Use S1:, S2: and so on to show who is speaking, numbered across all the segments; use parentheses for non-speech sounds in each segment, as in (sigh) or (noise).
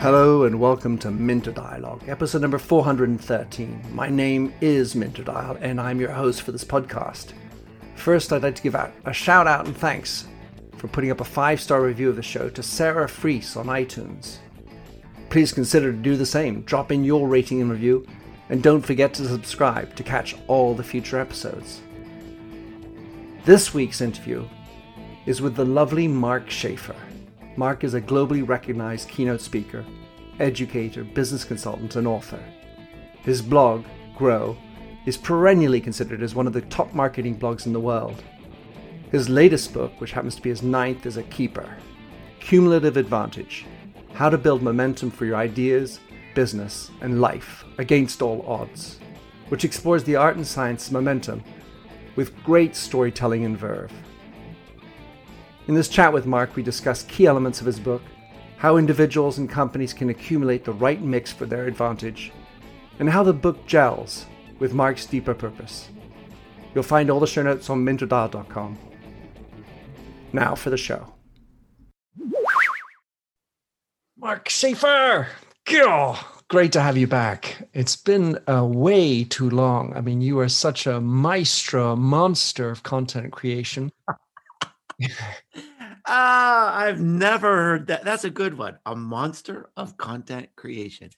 S1: Hello and welcome to Minter Dialogue, episode number 413. My name is Minter Dial and I'm your host for this podcast. First, I'd like to give out a shout out and thanks for putting up a five star review of the show to Sarah Fries on iTunes. Please consider to do the same. Drop in your rating and review, and don't forget to subscribe to catch all the future episodes. This week's interview is with the lovely Mark Schaefer. Mark is a globally recognized keynote speaker, educator, business consultant, and author. His blog, Grow, is perennially considered as one of the top marketing blogs in the world. His latest book, which happens to be his ninth, is a keeper Cumulative Advantage How to Build Momentum for Your Ideas, Business, and Life Against All Odds, which explores the art and science of momentum with great storytelling and verve. In this chat with Mark, we discuss key elements of his book, how individuals and companies can accumulate the right mix for their advantage, and how the book gels with Mark's deeper purpose. You'll find all the show notes on minterdial.com. Now for the show. Mark Schaefer! Oh, great to have you back. It's been uh, way too long. I mean, you are such a maestro, monster of content creation. (laughs)
S2: Ah, I've never heard that. That's a good one. A monster of content creation.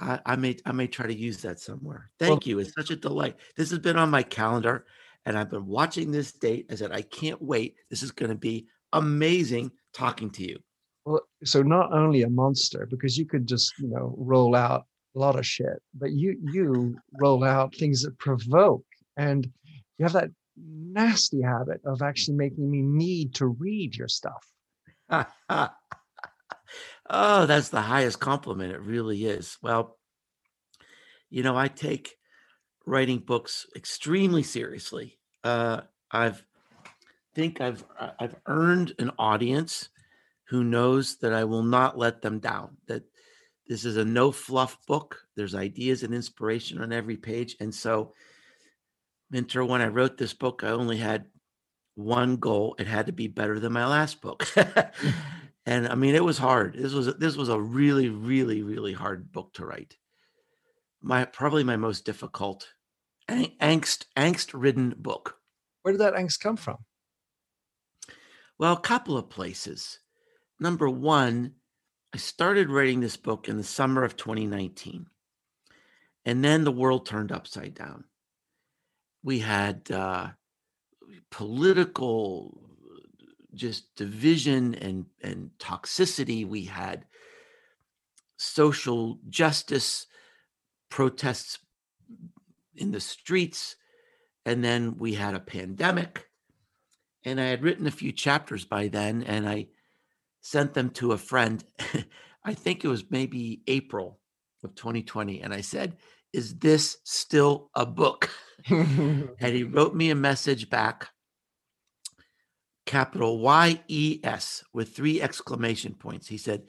S2: I, I may I may try to use that somewhere. Thank
S1: Well-
S2: you. It's such a delight. This has been on my calendar, and I've been watching this date. I said I can't wait. This is going to be amazing talking to you.
S1: Well, so not only a monster, because you could just, you know, roll out a lot of shit, but you you roll out things that provoke. And you have that nasty habit of actually making me need to read your stuff. (laughs)
S2: oh, that's the highest compliment. It really is. Well, you know, I take writing books extremely seriously. Uh, I've think I've I- I've earned an audience who knows that I will not let them down. That this is a no fluff book. There's ideas and inspiration on every page, and so. Minter, when I wrote this book, I only had one goal. It had to be better than my last book. (laughs) (laughs) and I mean, it was hard. This was this was a really, really, really hard book to write. My probably my most difficult, ang- angst angst ridden book.
S1: Where did that angst come from?
S2: Well, a couple of places. Number one, I started writing this book in the summer of 2019, and then the world turned upside down. We had uh, political just division and and toxicity. We had social justice protests in the streets, and then we had a pandemic. And I had written a few chapters by then, and I sent them to a friend. (laughs) I think it was maybe April of 2020, and I said, "Is this still a book?" (laughs) and he wrote me a message back capital Y E S with three exclamation points. He said,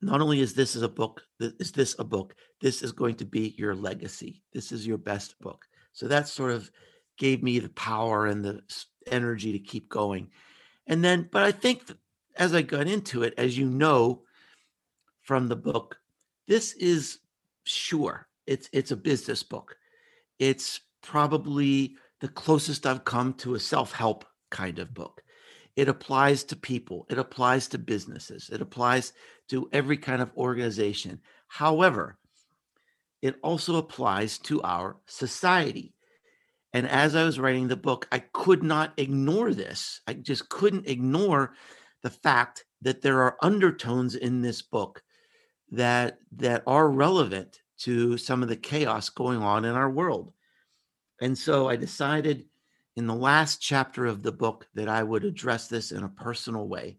S2: Not only is this is a book, is this a book, this is going to be your legacy. This is your best book. So that sort of gave me the power and the energy to keep going. And then, but I think as I got into it, as you know from the book, this is sure it's it's a business book. It's probably the closest I've come to a self-help kind of book. It applies to people, it applies to businesses, it applies to every kind of organization. However, it also applies to our society. And as I was writing the book, I could not ignore this. I just couldn't ignore the fact that there are undertones in this book that that are relevant to some of the chaos going on in our world. And so I decided in the last chapter of the book that I would address this in a personal way.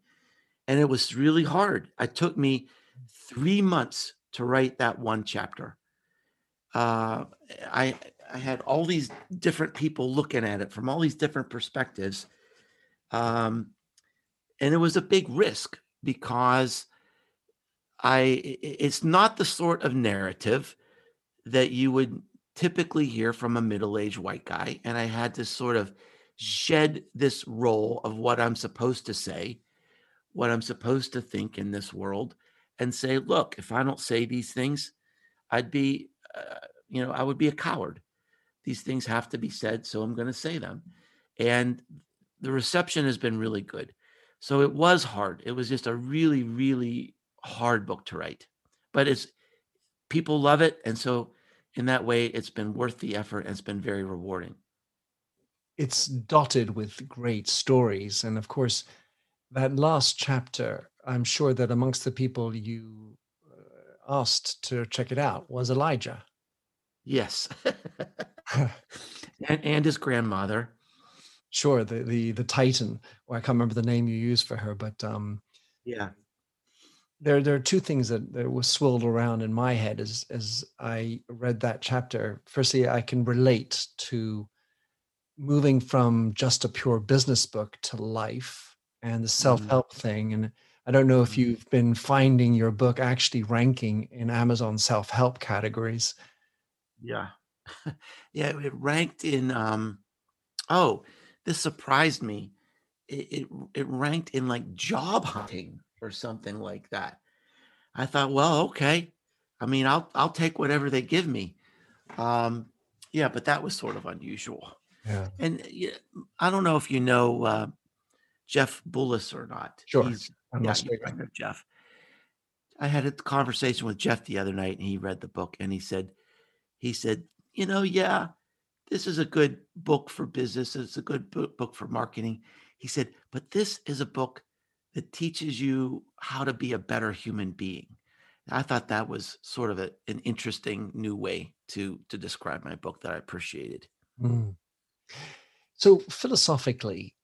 S2: And it was really hard. It took me three months to write that one chapter. Uh, I I had all these different people looking at it from all these different perspectives, um, and it was a big risk because I it's not the sort of narrative that you would typically hear from a middle-aged white guy, and I had to sort of shed this role of what I'm supposed to say what I'm supposed to think in this world and say, look, if I don't say these things, I'd be, uh, you know, I would be a coward. These things have to be said, so I'm going to say them. And the reception has been really good. So it was hard. It was just a really, really hard book to write, but it's people love it. And so in that way, it's been worth the effort and it's been very rewarding.
S1: It's dotted with great stories. And of course, that last chapter, I'm sure that amongst the people you uh, asked to check it out was Elijah.
S2: Yes. (laughs) and, and his grandmother.
S1: Sure, the the the Titan. Or I can't remember the name you used for her, but um,
S2: yeah,
S1: there there are two things that, that was swirled around in my head as as I read that chapter. Firstly, I can relate to moving from just a pure business book to life and the mm-hmm. self-help mm-hmm. thing. And I don't know if mm-hmm. you've been finding your book actually ranking in Amazon self-help categories.
S2: Yeah. (laughs) yeah, it ranked in um oh, this surprised me. It, it it ranked in like job hunting or something like that. I thought, well, okay. I mean, I'll I'll take whatever they give me. Um, yeah, but that was sort of unusual.
S1: Yeah.
S2: And yeah, I don't know if you know uh, Jeff Bullas or not.
S1: Sure. He's,
S2: I'm yeah, of Jeff. I had a conversation with Jeff the other night, and he read the book, and he said, he said, you know, yeah, this is a good book for business. It's a good book for marketing. He said, but this is a book that teaches you how to be a better human being. I thought that was sort of a, an interesting new way to to describe my book that I appreciated. Mm.
S1: So philosophically,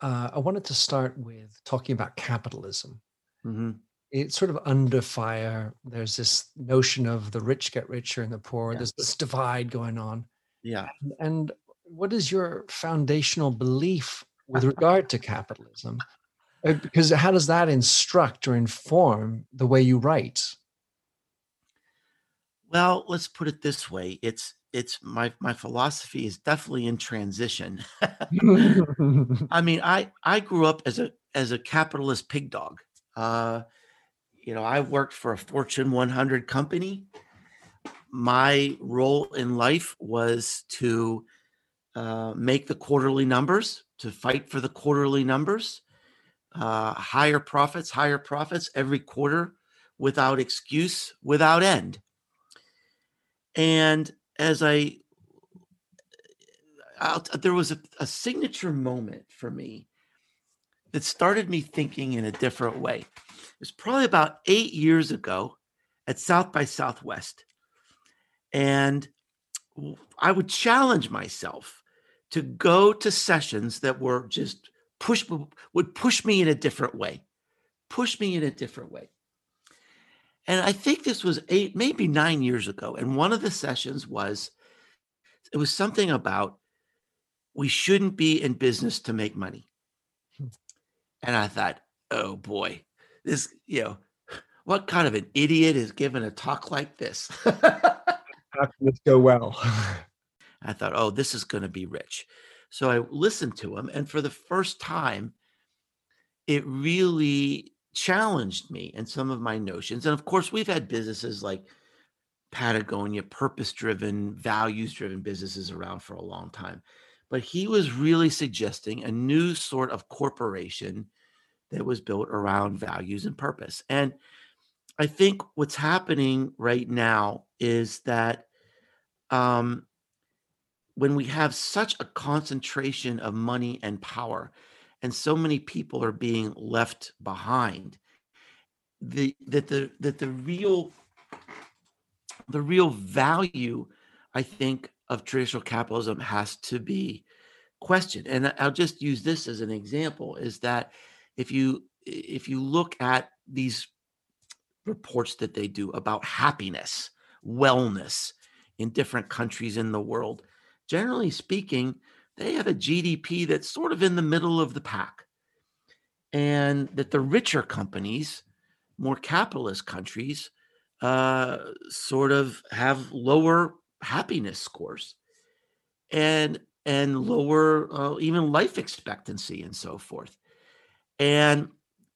S1: uh, I wanted to start with talking about capitalism. Mm-hmm. It's sort of under fire. There's this notion of the rich get richer and the poor. Yeah. There's this divide going on.
S2: Yeah.
S1: And, and what is your foundational belief with regard to capitalism? Uh, because how does that instruct or inform the way you write?
S2: Well let's put it this way. It's it's my my philosophy is definitely in transition. (laughs) I mean i i grew up as a as a capitalist pig dog. Uh you know i worked for a fortune 100 company. My role in life was to uh, make the quarterly numbers to fight for the quarterly numbers uh, higher profits, higher profits every quarter without excuse, without end. And as I, I'll, there was a, a signature moment for me that started me thinking in a different way. It was probably about eight years ago at South by Southwest. And I would challenge myself to go to sessions that were just push would push me in a different way, push me in a different way. And I think this was eight, maybe nine years ago. And one of the sessions was it was something about we shouldn't be in business to make money. Hmm. And I thought, oh boy, this, you know, what kind of an idiot is given a talk like this?
S1: How can this go well? (laughs)
S2: I thought, oh, this is going to be rich. So I listened to him, and for the first time, it really challenged me and some of my notions. And of course, we've had businesses like Patagonia, purpose driven, values driven businesses around for a long time. But he was really suggesting a new sort of corporation that was built around values and purpose. And I think what's happening right now is that um, when we have such a concentration of money and power and so many people are being left behind the that the that the real the real value i think of traditional capitalism has to be questioned. And i'll just use this as an example is that if you if you look at these reports that they do about happiness wellness in different countries in the world generally speaking, they have a GDP that's sort of in the middle of the pack. And that the richer companies, more capitalist countries, uh, sort of have lower happiness scores and and lower uh, even life expectancy and so forth. And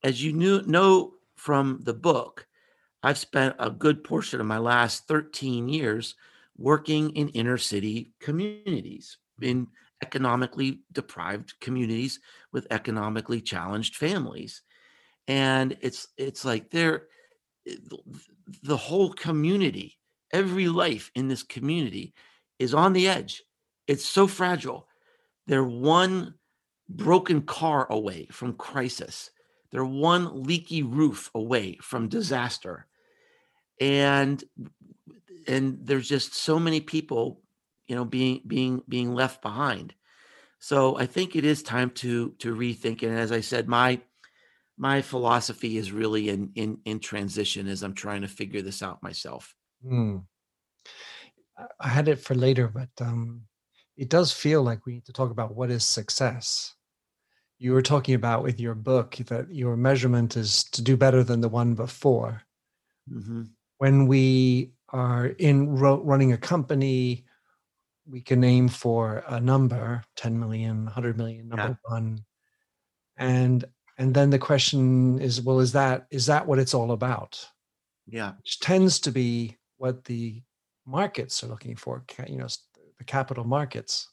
S2: as you knew, know from the book, I've spent a good portion of my last 13 years working in inner city communities, in economically deprived communities with economically challenged families. And it's it's like they're eh, the whole community, every life in this community is on the edge. It's so fragile. They're one broken car away from crisis. They're one leaky roof away from disaster. And and there's just so many people, you know, being being being left behind. So I think it is time to to rethink. And as I said, my my philosophy is really in in in transition as I'm trying to figure this out myself.
S1: Hmm. I had it for later, but um, it does feel like we need to talk about what is success. You were talking about with your book that your measurement is to do better than the one before.
S2: hmm
S1: When we are in ro- running a company, we can aim for a number 10 million 100 million
S2: Yeah,
S1: number one. And and then the question is well is that is that what it's all about?
S2: Yeah,
S1: which tends to be what the markets are looking for you know the capital markets.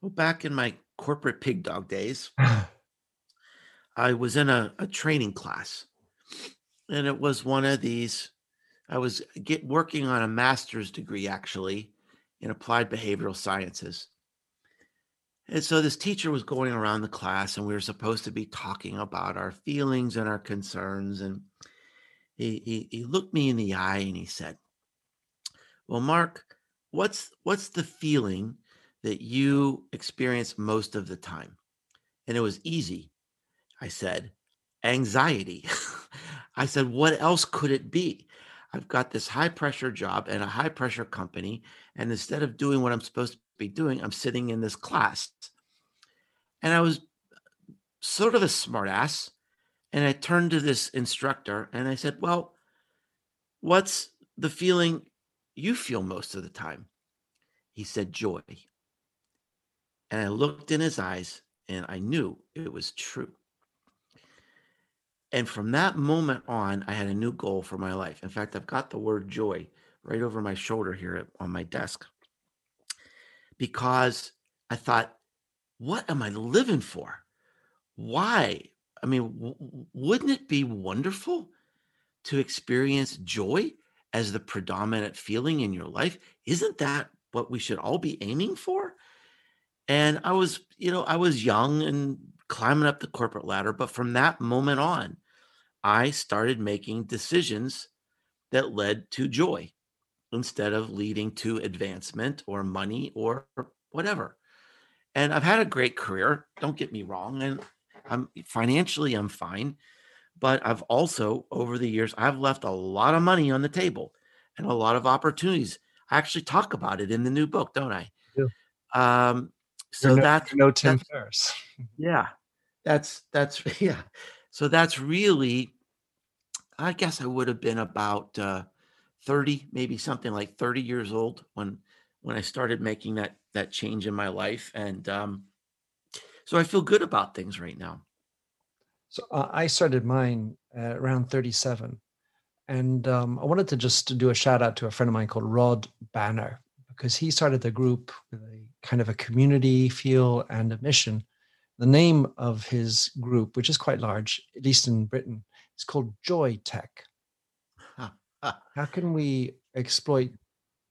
S2: Well, back in my corporate pig dog days, (laughs) I was in a, a training class, and it was one of these. I was get working on a master's degree actually in applied behavioral sciences. And so this teacher was going around the class, and we were supposed to be talking about our feelings and our concerns. And he he, he looked me in the eye and he said, "Well, Mark, what's what's the feeling that you experience most of the time?" And it was easy. I said, anxiety. (laughs) I said, what else could it be? I've got this high pressure job and a high pressure company. And instead of doing what I'm supposed to be doing, I'm sitting in this class. And I was sort of a smartass. And I turned to this instructor and I said, Well, what's the feeling you feel most of the time? He said, Joy. And I looked in his eyes and I knew it was true. And from that moment on, I had a new goal for my life. In fact, I've got the word joy right over my shoulder here on my desk because I thought, what am I living for? Why? I mean, w- wouldn't it be wonderful to experience joy as the predominant feeling in your life? Isn't that what we should all be aiming for? And I was, you know, I was young and climbing up the corporate ladder, but from that moment on, I started making decisions that led to joy instead of leading to advancement or money or whatever. And I've had a great career, don't get me wrong, and I'm financially I'm fine, but I've also over the years I've left a lot of money on the table and a lot of opportunities. I actually talk about it in the new book, don't I?
S1: Yeah.
S2: Um, so
S1: no,
S2: that's
S1: no tim
S2: that's
S1: ferriss (laughs)
S2: yeah, that's that's (laughs) yeah. So that's really, I guess I would have been about uh, 30, maybe something like 30 years old when when I started making that that change in my life, and um, so I feel good about things right now.
S1: so uh, i started mine uh, around 37 and um, i wanted to just do a shout out to a friend of mine called rod banner because he started the group with a kind of a community feel and a mission. The name of his group which is quite large at least in britain is called joy tech. (laughs) How can we exploit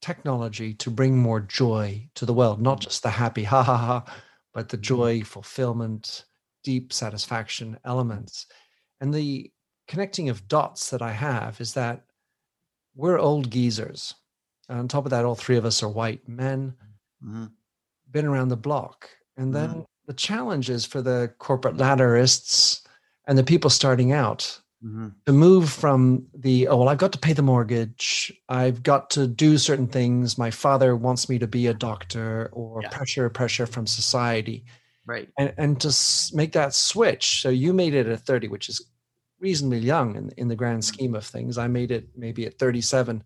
S1: technology to bring more joy to the world? Not just the happy ha ha ha but the
S2: Mhm.
S1: joy fulfillment deep satisfaction elements. And the connecting of dots that i have is that we're old geezers. And on top of that all three of us are white men.
S2: Mhm,
S1: been around the block. And then the challenge is for the corporate ladderists and the people starting out
S2: mhm.
S1: to move from the oh well i've got to pay the mortgage. I've got to do certain things. My father wants me to be a doctor or
S2: Yeah,
S1: pressure pressure from society.
S2: Right.
S1: and and to make that switch so you made it at 30 which is reasonably young in, in the grand
S2: Mhm,
S1: scheme of things. I made it maybe at 37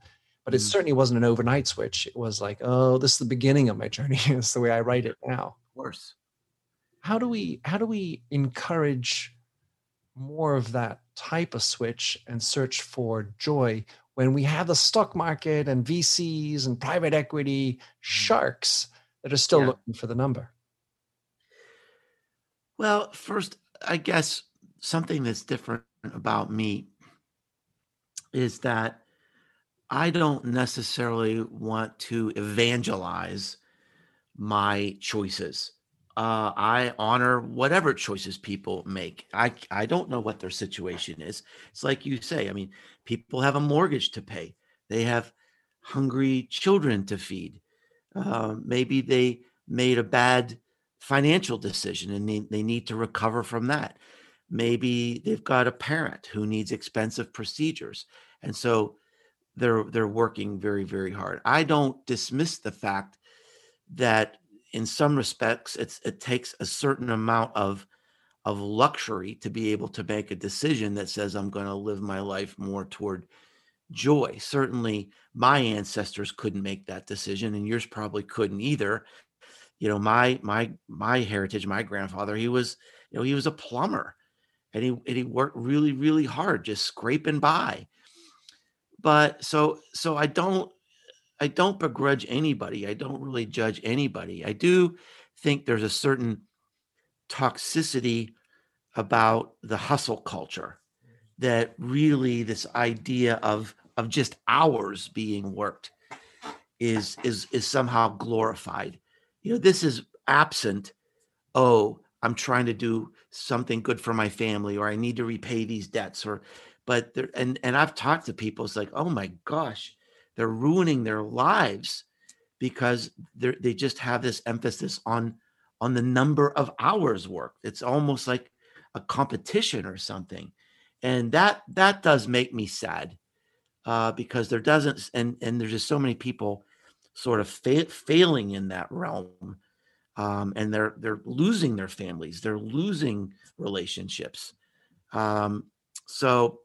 S1: but it
S2: mhm.
S1: certainly wasn't an overnight switch it was like oh this is the beginning of my journey (laughs) it's the way i write it now
S2: Of course.
S1: how do we how do we encourage more of that type of switch and search for joy when we have the stock market and VCs and private equity mm-hmm. sharks that are still yeah. looking for the number?
S2: Well, first, I guess something that's different about me is that I don't necessarily want to evangelize my choices. Uh, I honor whatever choices people make. I I don't know what their situation is. It's like you say. I mean, people have a mortgage to pay. They have hungry children to feed. Uh, maybe they made a bad financial decision and they, they need to recover from that. Maybe they've got a parent who needs expensive procedures. And so they're they're working very, very hard. I don't dismiss the fact that in some respects it's it takes a certain amount of of luxury to be able to make a decision that says I'm going to live my life more toward joy. Certainly my ancestors couldn't make that decision and yours probably couldn't either. You know, my my my heritage, my grandfather, he was, you know, he was a plumber and he and he worked really really hard just scraping by. But so so I don't I don't begrudge anybody. I don't really judge anybody. I do think there's a certain toxicity about the hustle culture that really this idea of of just hours being worked is is is somehow glorified. You know, this is absent. Oh, I'm trying to do something good for my family, or I need to repay these debts, or but there and and I've talked to people. It's like, oh my gosh, they're ruining their lives because they they just have this emphasis on on the number of hours worked. It's almost like a competition or something, and that that does make me sad uh, because there doesn't and and there's just so many people sort of fa- failing in that realm, um, and they're they're losing their families, they're losing relationships. Um, so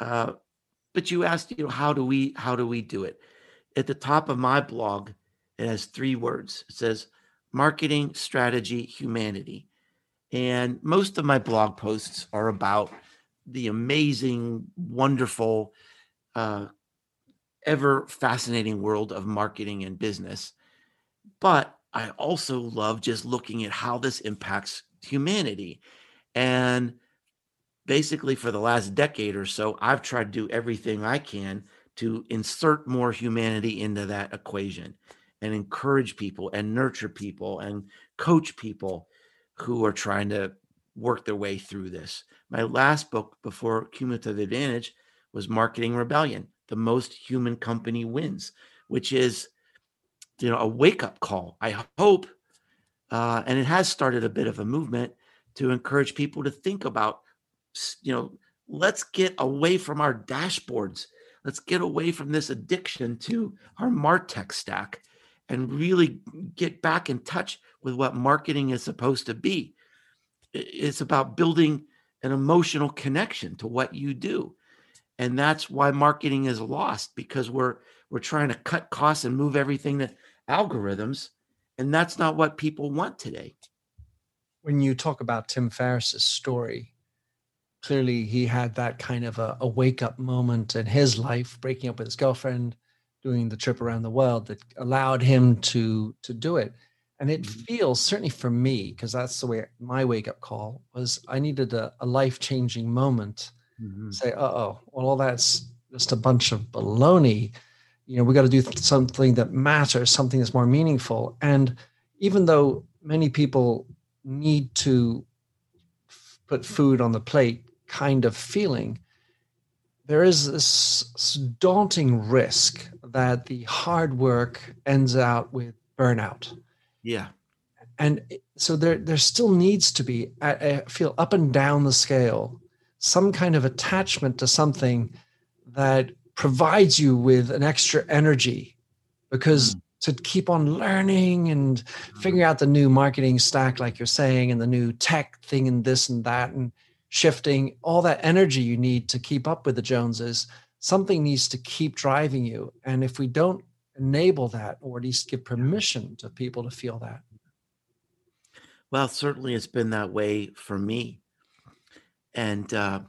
S2: uh, but you asked, you know, how do we how do we do it? At the top of my blog, it has three words. It says marketing, strategy, humanity. And most of my blog posts are about the amazing, wonderful, uh, ever fascinating world of marketing and business. But I also love just looking at how this impacts humanity. And basically for the last decade or so, I've tried to do everything I can to insert more humanity into that equation and encourage people and nurture people and coach people who are trying to work their way through this. My last book before Cumulative Advantage was Marketing Rebellion, the most human company wins, which is you know a wake up call. I hope uh, and it has started a bit of a movement to encourage people to think about you know, let's get away from our dashboards. Let's get away from this addiction to our Martech stack and really get back in touch with what marketing is supposed to be. It's about building an emotional connection to what you do. And that's why marketing is lost because we're we're trying to cut costs and move everything to algorithms and that's not what people want today.
S1: When you talk about Tim Ferriss's story, clearly he had that kind of a, a wake up moment in his life, breaking up with his girlfriend, doing the trip around the world that allowed him to to do it. And it mm-hmm. feels certainly for me, because that's the way my wake up call was. I needed a, a life changing moment. Mm-hmm. Say, uh oh, well, all that's just a bunch of baloney. You know, we got to do something that matters, something that's more meaningful. And even though many people need to put food on the plate kind of feeling, there is this daunting risk that the hard work ends out with burnout.
S2: Yeah.
S1: And so there, there still needs to be, I, feel up and down the scale, some kind of attachment to something that provides you with an extra energy because mm. to keep on learning and figuring out the new marketing stack, like you're saying, and the new tech thing and this and that. And shifting all that energy you need to keep up with the Joneses, something needs to keep driving you. And if we don't enable that, or at least give permission to people to feel that.
S2: Well, certainly it's been that way for me. and uh,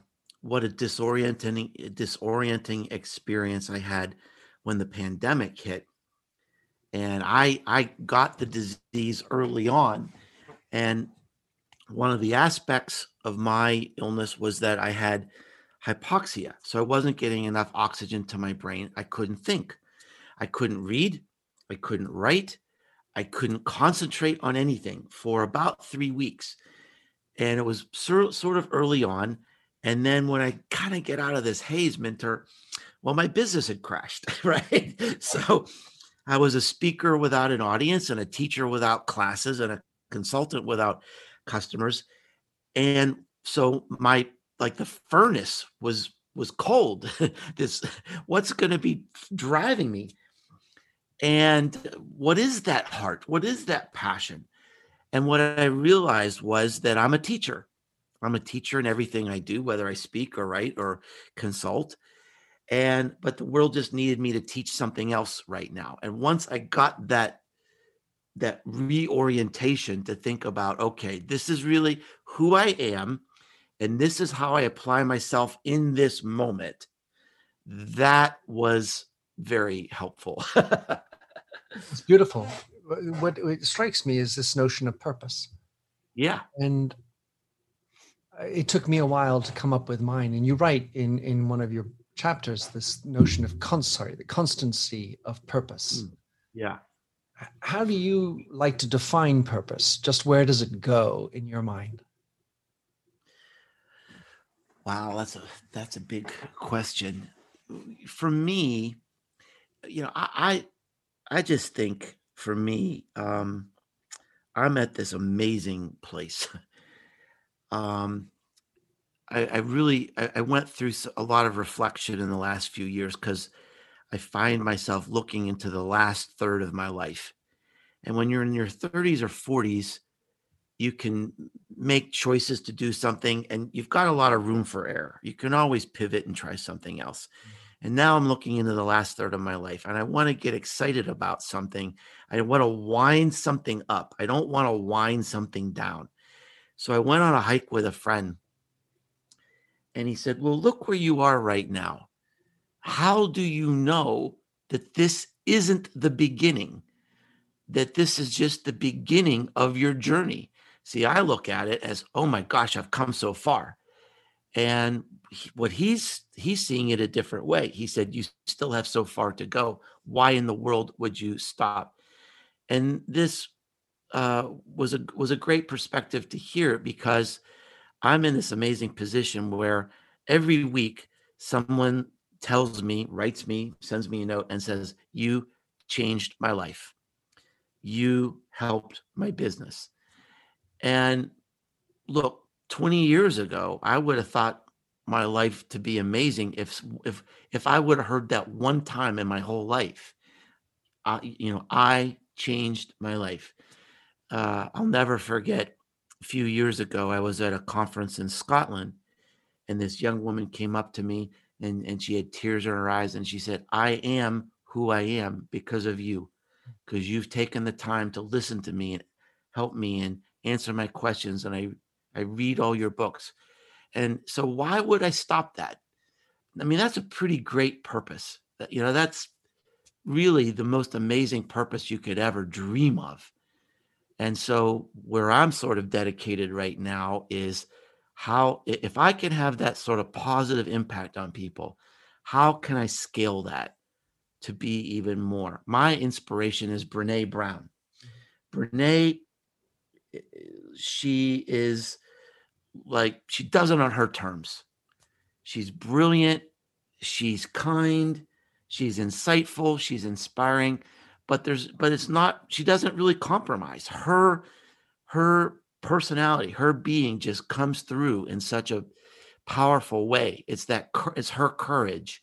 S2: what a disorienting disorienting experience I had when the pandemic hit. And I I got the disease early on, and one of the aspects of my illness was that I had hypoxia. So I wasn't getting enough oxygen to my brain. I couldn't think. I couldn't read. I couldn't write. I couldn't concentrate on anything for about three weeks. And it was sort of early on. And then when I kind of get out of this haze, Minter, well, my business had crashed, (laughs) right? So I was a speaker without an audience and a teacher without classes and a consultant without customers. And so my like the furnace was was cold. (laughs) this what's going to be driving me? And what is that heart? What is that passion? And what I realized was that I'm a teacher. I'm a teacher in everything I do, whether I speak or write or consult. And but the world just needed me to teach something else right now. And once I got that that reorientation to think about, okay, this is really who I am, and this is how I apply myself in this moment. That was very helpful.
S1: it's (laughs) beautiful. What, what strikes me is this notion of purpose.
S2: Yeah.
S1: And it took me a while to come up with mine. And you write in in one of your chapters this notion of con- sorry, the constancy of purpose. Hmm.
S2: Yeah.
S1: How do you like to define purpose? Just where does it go in your mind?
S2: Wow, that's a that's a big question. For me, you know, I I, I just think for me, um, I'm at this amazing place. (laughs) um, I, I really I, I went through a lot of reflection in the last few years because I find myself looking into the last third of my life. And when you're in your 30s or 40s, you can make choices to do something and you've got a lot of room for error. You can always pivot and try something else. Mm-hmm. And now I'm looking into the last third of my life and I want to get excited about something. I want to wind something up. I don't want to wind something down. So I went on a hike with a friend and he said, Well, look where you are right now. How do you know that this isn't the beginning? That this is just the beginning of your journey? See, I look at it as, oh my gosh, I've come so far. And what he's he's seeing it a different way. He said, "You still have so far to go. Why in the world would you stop?" And this uh, was a was a great perspective to hear because I'm in this amazing position where every week someone tells me, writes me, sends me a note, and says, "You changed my life. You helped my business." And look, 20 years ago, I would have thought my life to be amazing if if if I would have heard that one time in my whole life. I, you know, I changed my life. Uh, I'll never forget. A few years ago, I was at a conference in Scotland, and this young woman came up to me, and and she had tears in her eyes, and she said, "I am who I am because of you, mm. because you've taken the time to listen to me and help me and answer my questions and I I read all your books. And so why would I stop that? I mean, that's a pretty great purpose. That you know, that's really the most amazing purpose you could ever dream of. And so where I'm sort of dedicated right now is how if I can have that sort of positive impact on people, how can I scale that to be even more? My inspiration is Brene Brown. Brene she is like she does it on her terms. She's brilliant, she's kind, she's insightful, she's inspiring, but there's but it's not she doesn't really compromise. Her her personality, her being just comes through in such a powerful way. It's that it's her courage.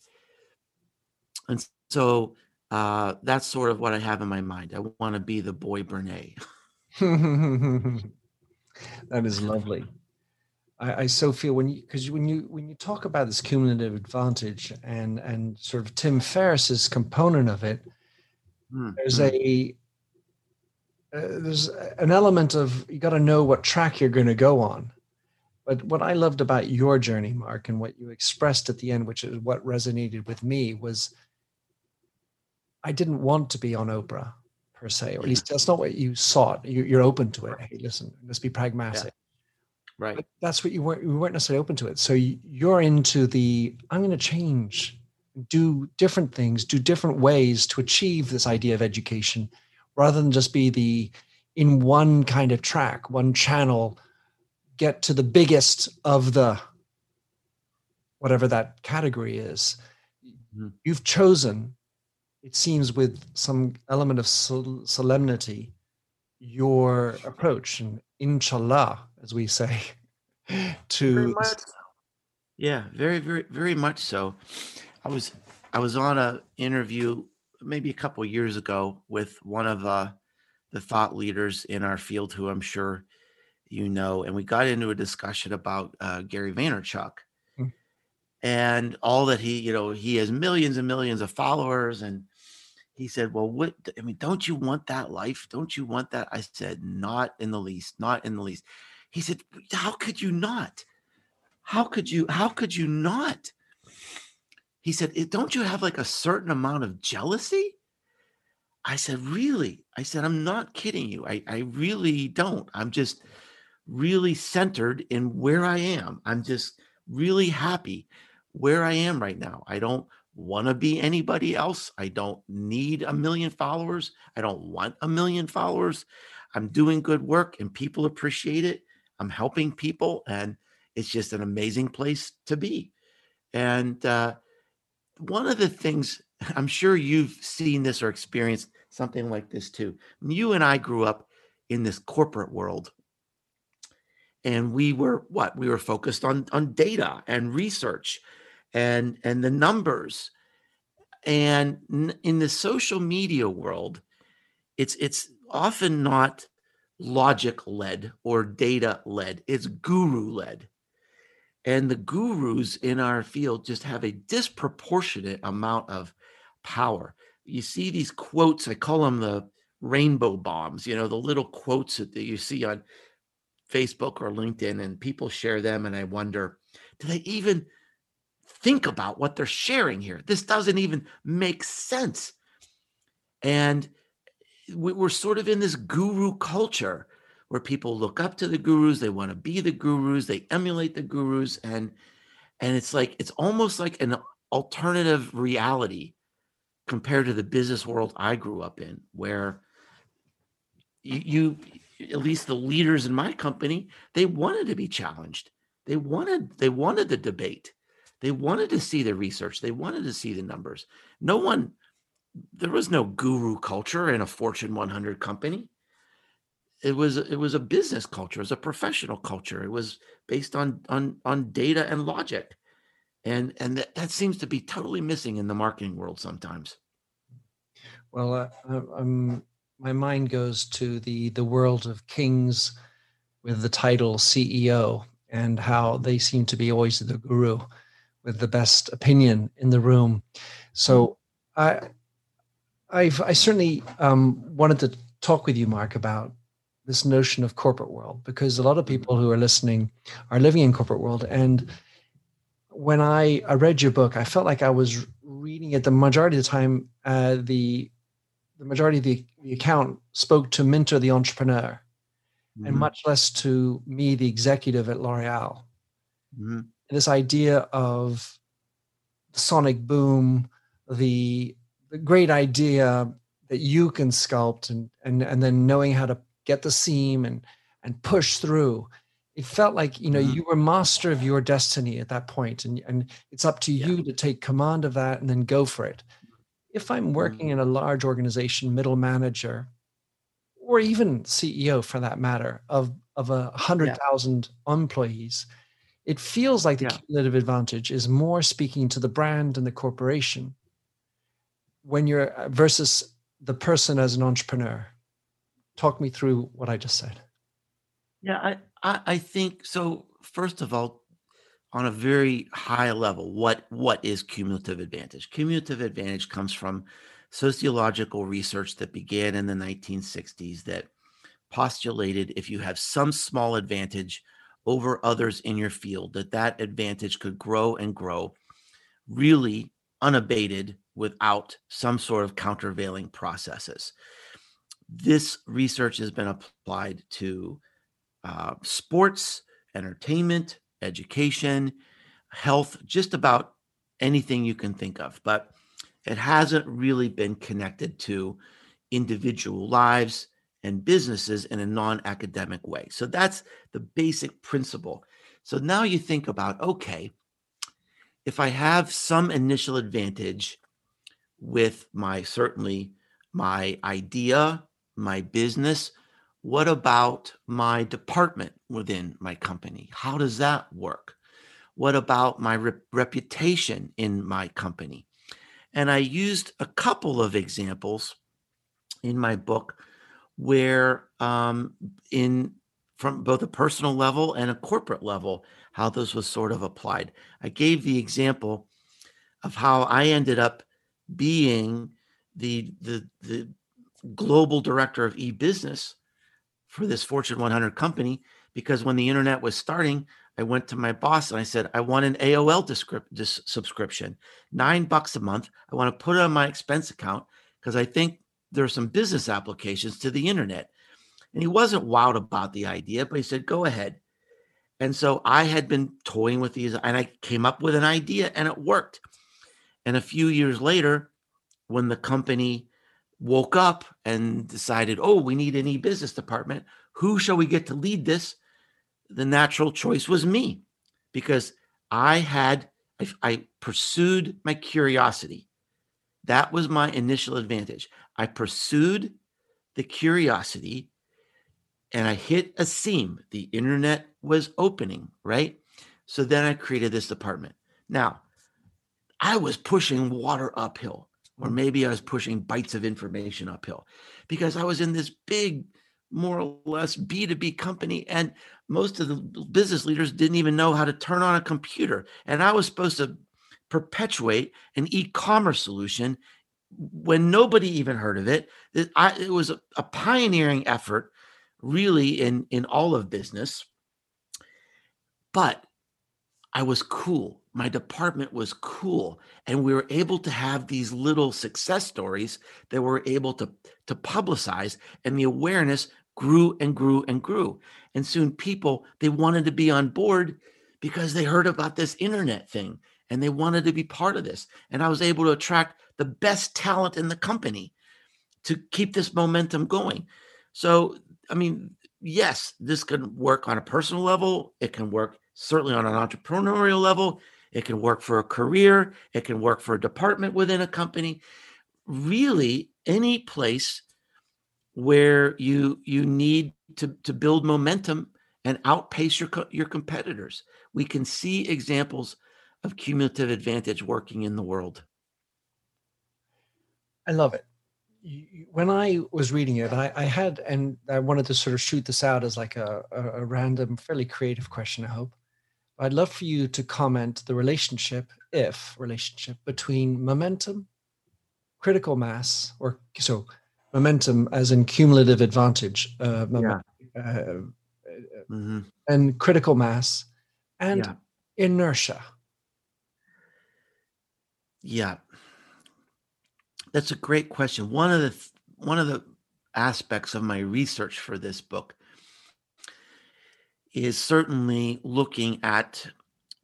S2: And so uh, that's sort of what I have in my mind. I want to be the boy Brene. (laughs)
S1: that is lovely. I, I, so feel when you because when you when you talk about this cumulative advantage and and sort of Tim Ferriss's component of it, mm-hmm. there's a uh, there's an element of you got to know what track you're going to go on, But what I loved about your journey, Mark, and what you expressed at the end, which is what resonated with me, was I didn't want to be on Oprah per se, or at least that's not what you sought. You, are open to it. Hey, listen, let's be pragmatic.
S2: Yeah. Right.
S1: But that's what you weren't. You weren't necessarily open to it. So you're into the. I'm going to change, do different things, do different ways to achieve this idea of education, rather than just be the in one kind of track, one channel, get to the biggest of the whatever that category is. Mm-hmm. You've chosen it seems with some element of solemnity your approach and inshallah as we say (laughs) to
S2: yeah very very very much so i was i was on a interview maybe a couple years ago with one of uh, the thought leaders in our field who i'm sure you know and we got into a discussion about uh, gary vaynerchuk mm. and all that he you know he has millions and millions of followers and he said, Well, what I mean, don't you want that life? Don't you want that? I said, Not in the least, not in the least. He said, How could you not? How could you, how could you not? He said, Don't you have like a certain amount of jealousy? I said, Really? I said, I'm not kidding you. I, I really don't. I'm just really centered in where I am. I'm just really happy where I am right now. I don't want to be anybody else. I don't need a million followers. I don't want a million followers. I'm doing good work and people appreciate it. I'm helping people and it's just an amazing place to be. And uh, one of the things I'm sure you've seen this or experienced something like this too. You and I grew up in this corporate world. And we were what? We were focused on on data and research and and the numbers and in the social media world it's it's often not logic led or data led it's guru led and the gurus in our field just have a disproportionate amount of power you see these quotes i call them the rainbow bombs you know the little quotes that you see on facebook or linkedin and people share them and i wonder do they even think about what they're sharing here. This doesn't even make sense. And we're sort of in this guru culture where people look up to the gurus, they want to be the gurus, they emulate the gurus and and it's like it's almost like an alternative reality compared to the business world I grew up in where you, you at least the leaders in my company, they wanted to be challenged. They wanted they wanted the debate. They wanted to see the research, they wanted to see the numbers. No one, there was no guru culture in a Fortune 100 company. It was it was a business culture, it was a professional culture. It was based on on on data and logic. And and that, that seems to be totally missing in the marketing world sometimes.
S1: Well, uh, um, my mind goes to the the world of kings with the title CEO and how they seem to be always the guru with the best opinion in the room. So I, I've I certainly um, wanted to talk with you, Mark, about this notion of corporate world because a lot of people who are listening are living in corporate world. And when I, I read your book i felt like i was reading it the majority of the time uh, the the majority of the, the account spoke to Minter the entrepreneur mm-hmm. and much less to me the executive at l'oreal mm-hmm. This idea of the sonic boom, the, the great idea that you can sculpt and, and, and then knowing how to get the seam and, and push through. It felt like, you know, mm-hmm. you were master of your destiny at that point and, and it's up to yeah. you to take command of that and then go for it. If I'm working mm-hmm. in a large organization, middle manager, or even CEO for that matter, of, of a hundred thousand yeah. employees, it feels like the yeah. cumulative advantage is more speaking to the brand and the corporation when you're uh, versus the person as an entrepreneur talk me through what i just said
S2: yeah i i, I think so first of all on a very high level what what is cumulative advantage cumulative advantage comes from sociological research that began in the 1960s that postulated if you have some small advantage over others in your field, that that advantage could grow and grow really unabated without some sort of countervailing processes. This research has been applied to uh, sports, entertainment, education, health, just about anything you can think of. But it hasn't really been connected to individual lives and businesses in a non academic way. So that's the basic principle. So now you think about okay, if I have some initial advantage with my certainly my idea, my business, what about my department within my company? How does that work? What about my re- reputation in my company? And I used a couple of examples in my book where, um, in from both a personal level and a corporate level, how this was sort of applied. I gave the example of how I ended up being the the the global director of e-business for this Fortune 100 company because when the internet was starting, I went to my boss and I said, I want an AOL dis- subscription, nine bucks a month. I want to put it on my expense account because I think there are some business applications to the internet. And he wasn't wowed about the idea, but he said, go ahead. And so I had been toying with these and I came up with an idea and it worked. And a few years later, when the company woke up and decided, oh, we need an e business department, who shall we get to lead this? the natural choice was me because I had, I, I pursued my curiosity. That was my initial advantage. I pursued the curiosity and I hit a seam. The internet was opening, right? So then I created this department. Now, I was pushing water uphill, or maybe I was pushing bytes of information uphill because I was in this big more or less B2B company. And most of the business leaders didn't even know how to turn on a computer. And I was supposed to perpetuate an e commerce solution when nobody even heard of it. It, I, it was a, a pioneering effort, really, in, in all of business. But I was cool. My department was cool. And we were able to have these little success stories that we were able to, to publicize. And the awareness grew and grew and grew. And soon people, they wanted to be on board because they heard about this internet thing and they wanted to be part of this. And I was able to attract the best talent in the company to keep this momentum going. So, I mean, yes, this can work on a personal level. It can work certainly on an entrepreneurial level. It can work for a career. It can work for a department within a company. Really, any place where you you need to to build momentum and outpace your your competitors. We can see examples of cumulative advantage working in the world.
S1: I love it. When I was reading it, I, I had, and I wanted to sort of shoot this out as like a, a, a random, fairly creative question, I hope. I'd love for you to comment the relationship, if relationship, between momentum, critical mass, or so momentum as in cumulative advantage, uh, yeah. uh, mm-hmm. and critical mass, and yeah. inertia.
S2: Yeah, that's a great question. One of the one of the aspects of my research for this book is certainly looking at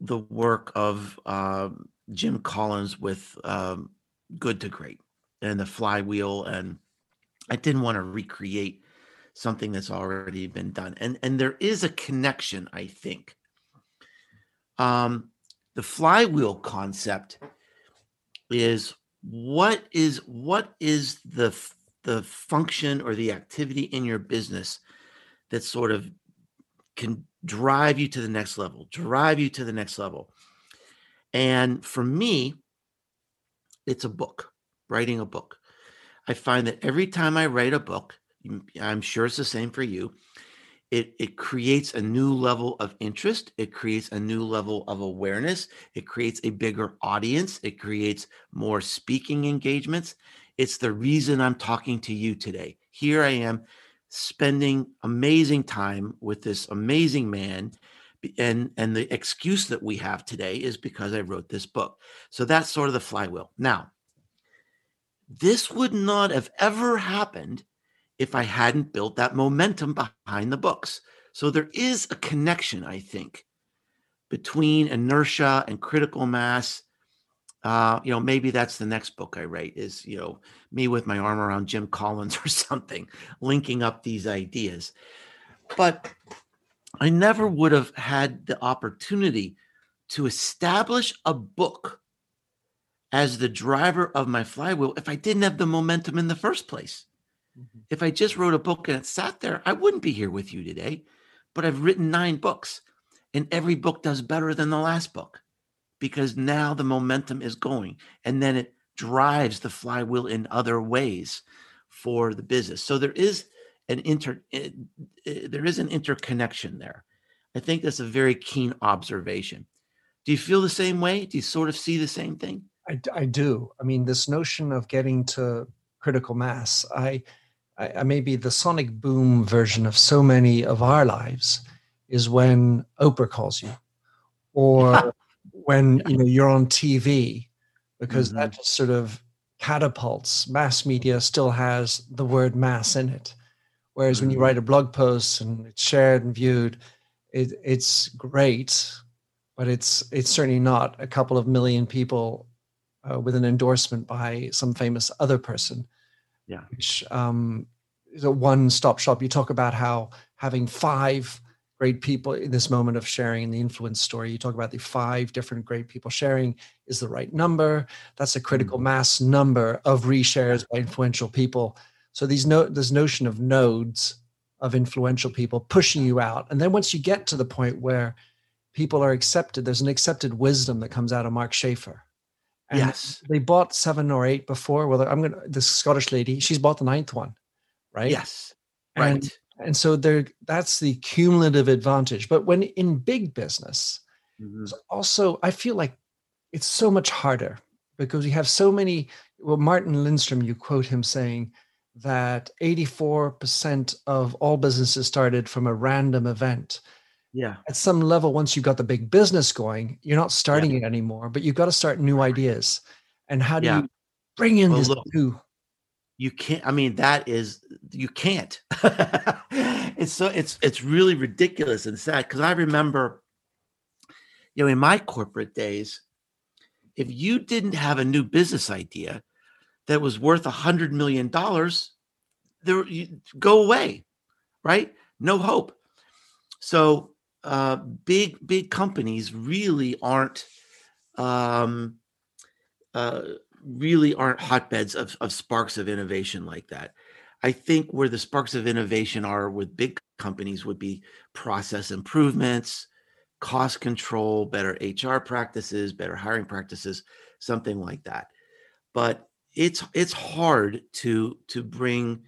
S2: the work of uh, Jim Collins with um, Good to Great and the flywheel and I didn't want to recreate something that's already been done. And and there is a connection, I think. Um, the flywheel concept is what is what is the the function or the activity in your business that sort of can drive you to the next level, drive you to the next level. And for me, it's a book, writing a book. I find that every time I write a book, I'm sure it's the same for you. It, it creates a new level of interest. It creates a new level of awareness. It creates a bigger audience. It creates more speaking engagements. It's the reason I'm talking to you today. Here I am spending amazing time with this amazing man and and the excuse that we have today is because I wrote this book. So that's sort of the flywheel. Now, this would not have ever happened if I hadn't built that momentum behind the books. So there is a connection, I think, between inertia and critical mass. Uh, you know, maybe that's the next book I write is, you know, me with my arm around Jim Collins (laughs) or something, linking up these ideas. But I never would have had the opportunity to establish a book as the driver of my flywheel if I didn't have the momentum in the first place. Mm-hmm. If I just wrote a book and it sat there, I wouldn't be here with you today. But I've written nine books, and every book does better than the last book because now the momentum is going and then it drives the flywheel in other ways for the business. So there is an inter eh, eh, there is an interconnection there. I think that's a very keen observation. Do you feel the same way? Do you sort of see the same thing?
S1: I, I do. I mean, this notion of getting to critical mass, I, I, I maybe the sonic boom version of so many of our lives is when Oprah calls you, or (laughs) when you know you're on TV, because mm-hmm. that just sort of catapults. Mass media still has the word mass in it. Whereas mm-hmm. when you mm-hmm. write a blog post and it's shared and viewed, it, it's great, but it's it's certainly not a couple of million people uh, with an endorsement by some famous other person.
S2: Yeah,
S1: which um, is a one-stop shop. You talk about how having five great people in this moment of sharing in the influence story. You talk about the five different great people sharing is the right number. That's a critical mm-hmm. mass number of reshares by influential people. So these no this notion of nodes of influential people pushing you out. And then once you get to the point where people are accepted, there's an accepted wisdom that comes out of Mark Schaefer.
S2: And yes.
S1: They bought seven or eight before. Well, I'm gonna this Scottish lady, she's bought the ninth one, right?
S2: Yes. Right.
S1: And, so there that's the cumulative advantage. But when in big business, mm-hmm. also I feel like it's so much harder because you have so many well, Martin Lindstrom, you quote him saying, that 84% of all businesses started from a random event.
S2: Yeah.
S1: At some level, once you've got the big business going, you're not starting yeah. it anymore, but you've got to start new ideas. And how do yeah. you bring in well, this look, new?
S2: You can't, I mean, that is, you can't. (laughs) it's so, it's, it's really ridiculous and sad because I remember, you know, in my corporate days, if you didn't have a new business idea, that was worth a hundred million dollars, there you, go away, right? No hope. So uh, big big companies really aren't um, uh, really aren't hotbeds of, of sparks of innovation like that. I think where the sparks of innovation are with big companies would be process improvements, cost control, better HR practices, better hiring practices, something like that. But it's it's hard to to bring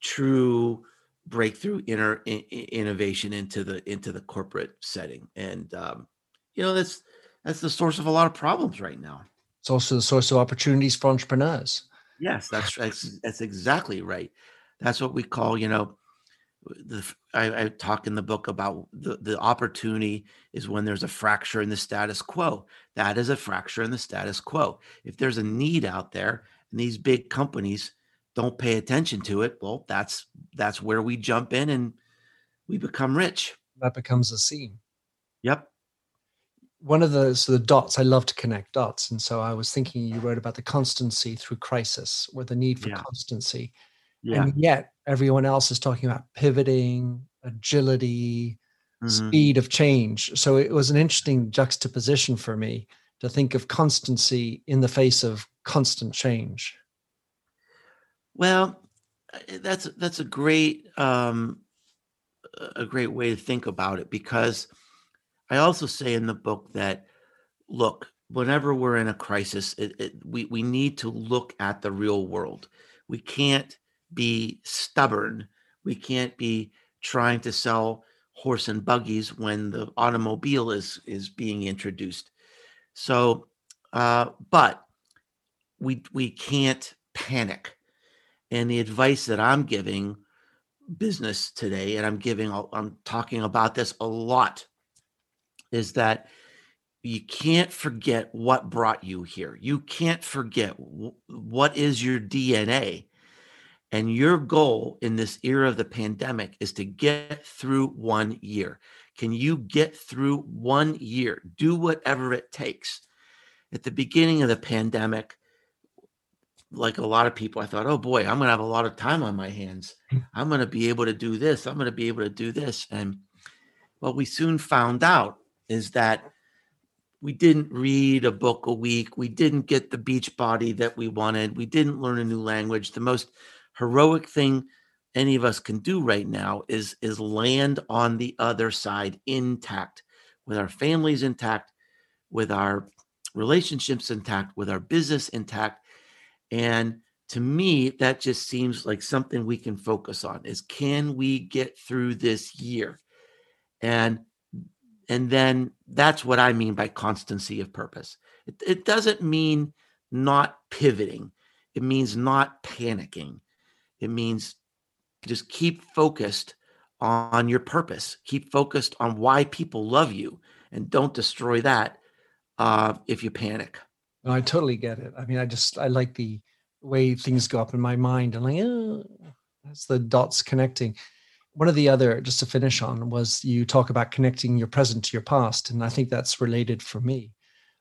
S2: true breakthrough inner innovation into the into the corporate setting and um, you know that's that's the source of a lot of problems right now
S1: it's also the source of opportunities for entrepreneurs
S2: yes that's that's, that's exactly right that's what we call you know the, I, I, talk in the book about the, the opportunity is when there's a fracture in the status quo. That is a fracture in the status quo. If there's a need out there and these big companies don't pay attention to it, well, that's that's where we jump in and we become rich.
S1: That becomes a scene.
S2: Yep.
S1: One of the so the dots, I love to connect dots. And so I was thinking you wrote about the constancy through crisis or the need for yeah. constancy. Yeah. And yet everyone else is talking about pivoting, agility, mm-hmm. speed of change. So it was an interesting juxtaposition for me to think of constancy in the face of constant change.
S2: Well, that's that's a great um, a great way to think about it because I also say in the book that look, whenever we're in a crisis, it, it, we we need to look at the real world. We can't be stubborn. We can't be trying to sell horse and buggies when the automobile is is being introduced. So, uh, but we we can't panic. And the advice that I'm giving business today, and I'm giving, I'm talking about this a lot is that you can't forget what brought you here. You can't forget w- what is your DNA. And your goal in this era of the pandemic is to get through one year. Can you get through one year? Do whatever it takes. At the beginning of the pandemic, like a lot of people, I thought, oh boy, I'm going to have a lot of time on my hands. I'm going to be able to do this. I'm going to be able to do this. And what we soon found out is that we didn't read a book a week. We didn't get the beach body that we wanted. We didn't learn a new language. The most heroic thing any of us can do right now is is land on the other side intact with our families intact with our relationships intact with our business intact and to me that just seems like something we can focus on is can we get through this year and and then that's what I mean by constancy of purpose. It, it doesn't mean not pivoting, it means not panicking. It means just keep focused on your purpose, keep focused on why people love you, and don't destroy that uh, if you panic.
S1: No, I totally get it. I mean, I just I like the way things go up in my mind and like, oh, that's the dots connecting one of the other just to finish on was you talk about connecting your present to your past and i think that's related for me.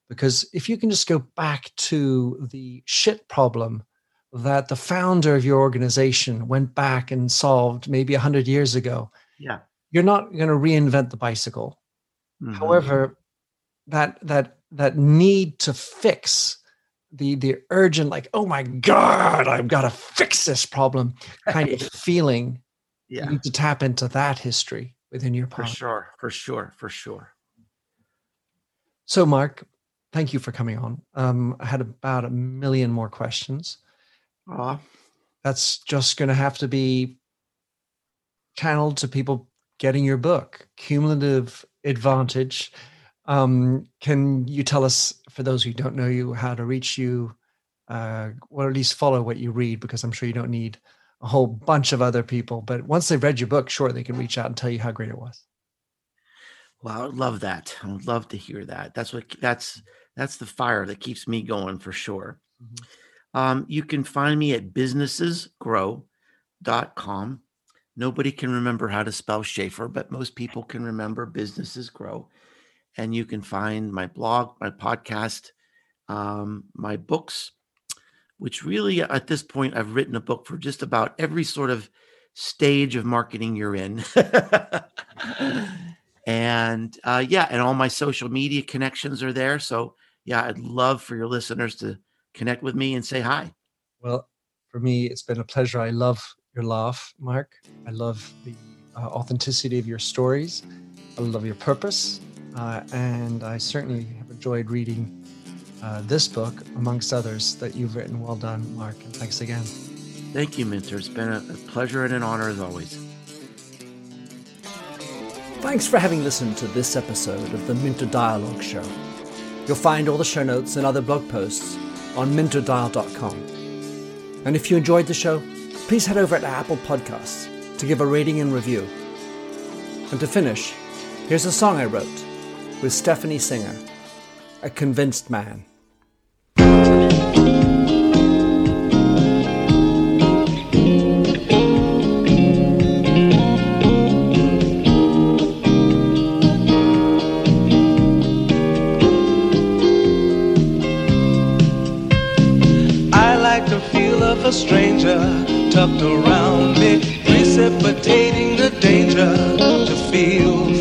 S1: Because if you can just go back to the shit problem that the founder of your organization went back and solved maybe 100 years ago
S2: yeah.
S1: you're not going to reinvent the bicycle. Mm-hmm. however that that that need to fix the the urgent like oh my god i've got to fix this problem kind of (laughs) feeling
S2: yeah.
S1: you need to tap into that history within your
S2: For sure, for sure, for sure.
S1: So, Mark, thank you for coming on. Um, I had about a million more questions.
S2: Aww.
S1: That's just going to have to be channeled to people getting your book, Cumulative Advantage. Um, can you tell us, for those who don't know you, how to reach you, uh, or at least follow what you read? Because I'm sure you don't need a whole bunch of other people. But once they've read your book, sure, they can reach out and tell you how great it was.
S2: Well, I would love that. I would love to hear that. That's what that's that's the fire that keeps me going for sure. Mm-hmm. Um, you can find me at businessesgrow.com. Nobody can remember how to spell Schaefer, but most people can remember businesses grow. And you can find my blog, my podcast, um, my books, which really at this point I've written a book for just about every sort of stage of marketing you're in. (laughs) and uh, yeah, and all my social media connections are there. So yeah, I'd love for your listeners to connect with me and say hi.
S1: Well, for me, it's been a pleasure. I love your laugh, Mark. I love the uh, authenticity of your stories. I love your purpose. Uh, and I certainly have enjoyed reading uh, this book, amongst others, that you've written. Well done, Mark, and thanks again.
S2: Thank you, Minter. It's been a, a pleasure and an honor as always.
S3: Thanks for having listened to this episode of the Minter Dialogue Show. You'll find all the show notes and other blog posts on minterdial.com. And if you enjoyed the show, please head over to Apple Podcasts to give a rating and review. And to finish, here's a song I wrote with Stephanie Singer, A Convinced Man.
S4: A stranger tucked around me, precipitating the danger to feel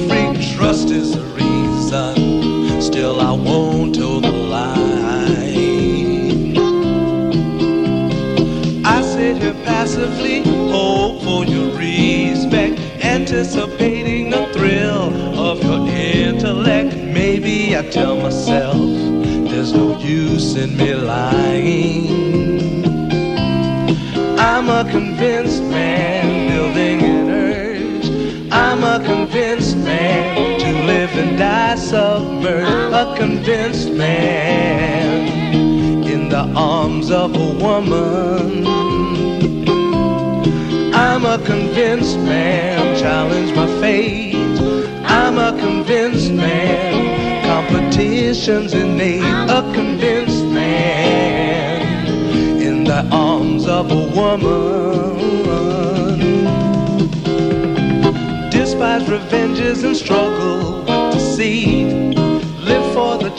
S4: convinced man in the arms of a woman. I'm a convinced man, challenge my fate. I'm a convinced man competition's made a convinced man in the arms of a woman. Despise revenges and struggle with deceit.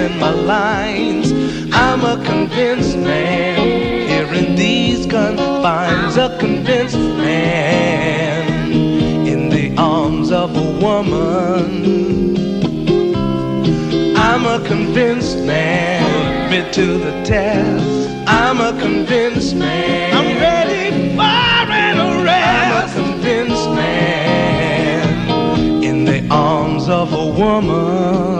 S4: practicing my lines. I'm a convinced man here in these confines. A convinced man in the arms of a woman. I'm a convinced man. Put me to the test. I'm a convinced man. I'm ready for an arrest. I'm a convinced man in the arms of a woman.